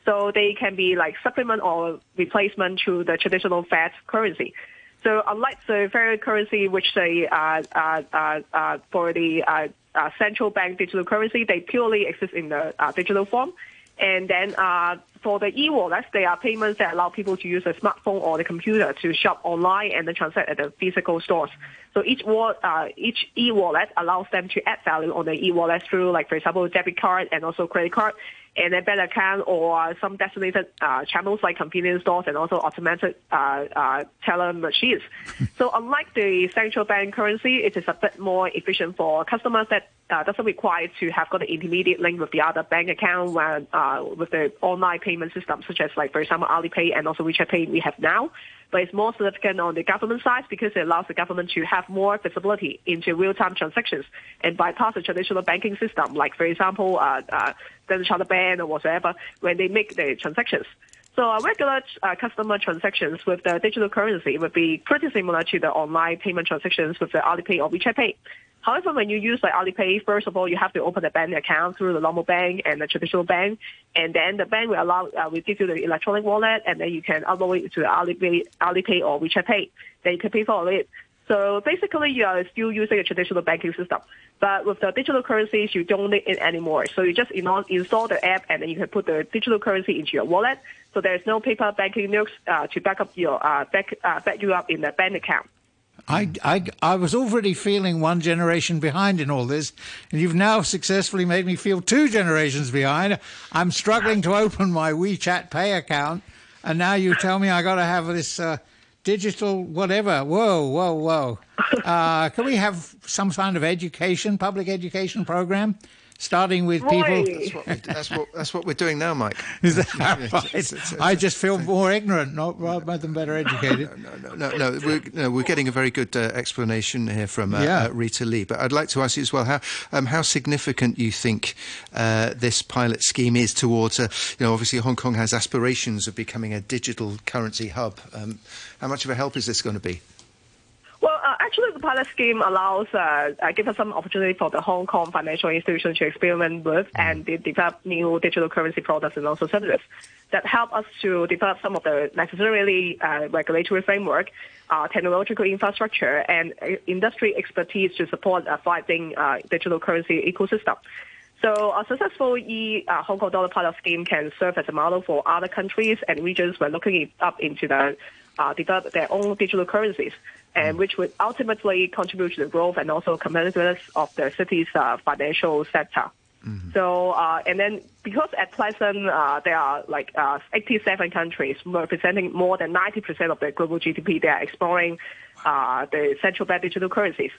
So they can be like supplement or replacement to the traditional fiat currency. So unlike the fiat currency, which they uh, uh, uh, uh, for the uh, uh, central bank digital currency, they purely exist in the digital form. And then for the e-wallets, they are payments that allow people to use a smartphone or the computer to shop online and then transact at the physical stores. So each wa- uh, each e-wallet allows them to add value on the e-wallet through, like for example, debit card and also credit card, and a bank account or some designated uh, channels like convenience stores and also automated uh, uh, teller machines. so unlike the central bank currency, it is a bit more efficient for customers that uh, doesn't require to have got an intermediate link with the other bank account when, uh, with the online payment system, such as like for example Alipay and also WeChat Pay we have now. But it's more significant on the government side because it allows the government to have more visibility into real-time transactions and bypass the traditional banking system, like for example, uh, uh, Standard Chartered Bank or whatever, when they make the transactions. So uh, regular uh, customer transactions with the digital currency would be pretty similar to the online payment transactions with the Alipay or WeChat Pay. However, when you use like Alipay, first of all, you have to open a bank account through the normal bank and the traditional bank, and then the bank will allow uh, will give you the electronic wallet, and then you can upload it to the Alipay, Alipay or WeChat Pay. Then you can pay for it. So basically, you are still using a traditional banking system. But with the digital currencies, you don't need it anymore. So you just install the app, and then you can put the digital currency into your wallet. So there's no paper banking notes uh, to back up your uh, back uh, back you up in the bank account. I, I, I was already feeling one generation behind in all this, and you've now successfully made me feel two generations behind. I'm struggling to open my WeChat Pay account, and now you tell me I got to have this uh, digital whatever. Whoa, whoa, whoa! Uh, can we have some kind of education, public education program? Starting with people. That's what, we, that's what that's what we're doing now, Mike. Is that right? It's, it's, it's, I just feel more ignorant, not rather than better educated. No, no, no, no. no, we're, no, we're getting a very good uh, explanation here from uh, yeah. uh, Rita Lee. But I'd like to ask you as well how um, how significant you think uh, this pilot scheme is towards. Uh, you know, obviously Hong Kong has aspirations of becoming a digital currency hub. Um, how much of a help is this going to be? Well, uh, actually, the pilot scheme allows, uh, uh, give us some opportunity for the Hong Kong financial institution to experiment with and de- develop new digital currency products and also services that help us to develop some of the necessarily uh, regulatory framework, uh, technological infrastructure, and uh, industry expertise to support a thriving digital currency ecosystem. So a successful e uh, Hong Kong dollar pilot scheme can serve as a model for other countries and regions when looking up into the uh, develop their own digital currencies and which would ultimately contribute to the growth and also competitiveness of the city's uh, financial sector. Mm-hmm. So, uh, and then because at present uh, there are like uh, 87 countries representing more than 90% of the global GDP, they are exploring uh, the central bank digital currencies.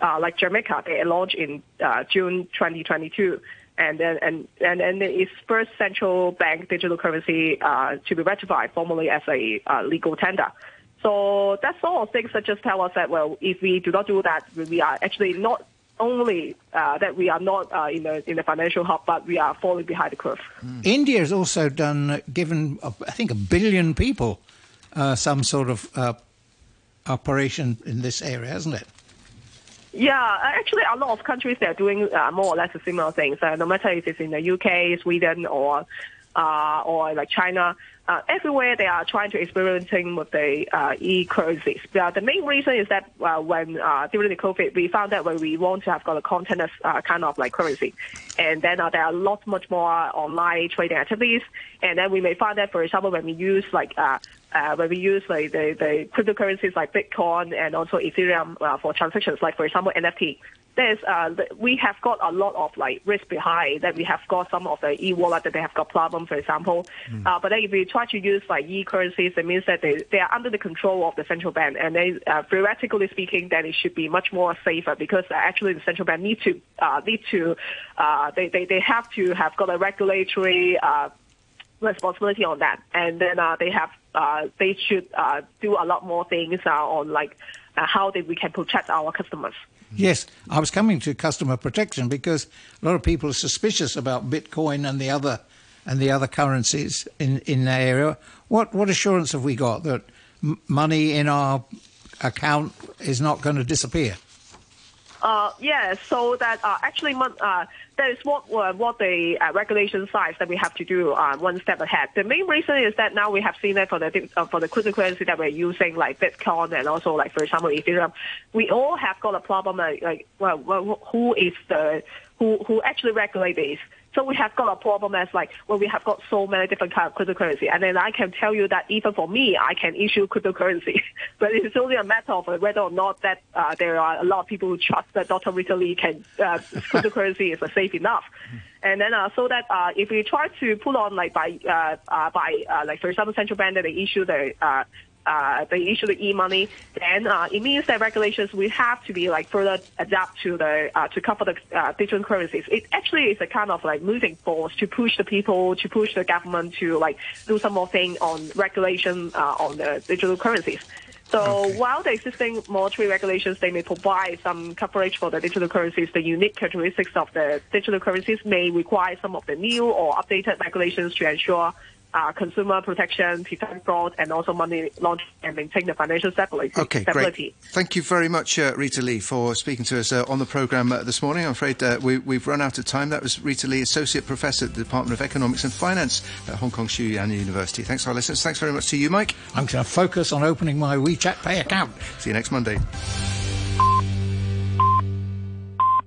Uh, like Jamaica, they launched in June 2022 and then and and and its first central bank digital currency uh, to be ratified formally as a uh, legal tender. So that sort of things that just tell us that well, if we do not do that, we are actually not only uh, that we are not uh, in the in the financial hub, but we are falling behind the curve. Mm. India has also done given uh, I think a billion people uh, some sort of uh, operation in this area, hasn't it? Yeah, actually, a lot of countries they are doing uh, more or less similar things. no matter if it's in the UK, Sweden, or or like China uh, everywhere they are trying to experimenting with the uh, e-currencies. Uh, the main reason is that uh, when uh, during the COVID, we found that when we want to have got a contactless uh, kind of like currency, and then there are lots much more online trading activities, and then we may find that, for example, when we use like when we use like the, the cryptocurrencies like Bitcoin and also Ethereum for transactions, like for example NFT, there's uh, we have got a lot of like risk behind that we have got some of the e-wallet that they have got problem, for example. Mm. Uh, but then if we try to use like e-currencies, it means that they, they are under the control of the central bank, and they uh, theoretically speaking, then it should be much more safer because uh, actually the central bank need to uh, need to uh, they, they they have to have got a regulatory. Uh, responsibility on that and then uh, they have uh, they should uh, do a lot more things uh, on like uh, how they, we can protect our customers. Yes, I was coming to customer protection because a lot of people are suspicious about Bitcoin and the other and the other currencies in in that area. What what assurance have we got that m- money in our account is not going to disappear? Uh, yeah, so that uh, actually uh, that is what uh, what the uh, regulation size that we have to do uh, one step ahead. The main reason is that now we have seen that for the for the cryptocurrency that we're using, like Bitcoin and also like for example Ethereum, we all have got a problem like, like well, well who is the who who actually regulate these. So we have got a problem as like well we have got so many different kind of cryptocurrency, and then I can tell you that even for me I can issue cryptocurrency, but it's only a matter of whether or not that uh, there are a lot of people who trust that Dr. Rita Lee can uh, cryptocurrency is uh, safe enough. And then uh, so that uh, if we try to pull on like by uh, uh, by uh, like for example central bank that they issue the uh, uh, they issue the e-money, then uh, it means that regulations will have to be like further adapt to the uh, to cover the uh, digital currencies. It actually is a kind of like moving force to push the people, to push the government to like do some more thing on regulation uh, on the digital currencies. So while the existing monetary regulations, they may provide some coverage for the digital currencies, the unique characteristics of the digital currencies may require some of the new or updated regulations to ensure uh, consumer protection, prevent fraud, and also money laundering and maintain the financial stability. Okay, stability. great. Thank you very much, uh, Rita Lee, for speaking to us uh, on the programme uh, this morning. I'm afraid uh, we, we've run out of time. That was Rita Lee, Associate Professor at the Department of Economics and Finance at Hong Kong Shue Yan University. Thanks to our listeners. Thanks very much to you, Mike. I'm going to focus on opening my WeChat Pay account. See you next Monday.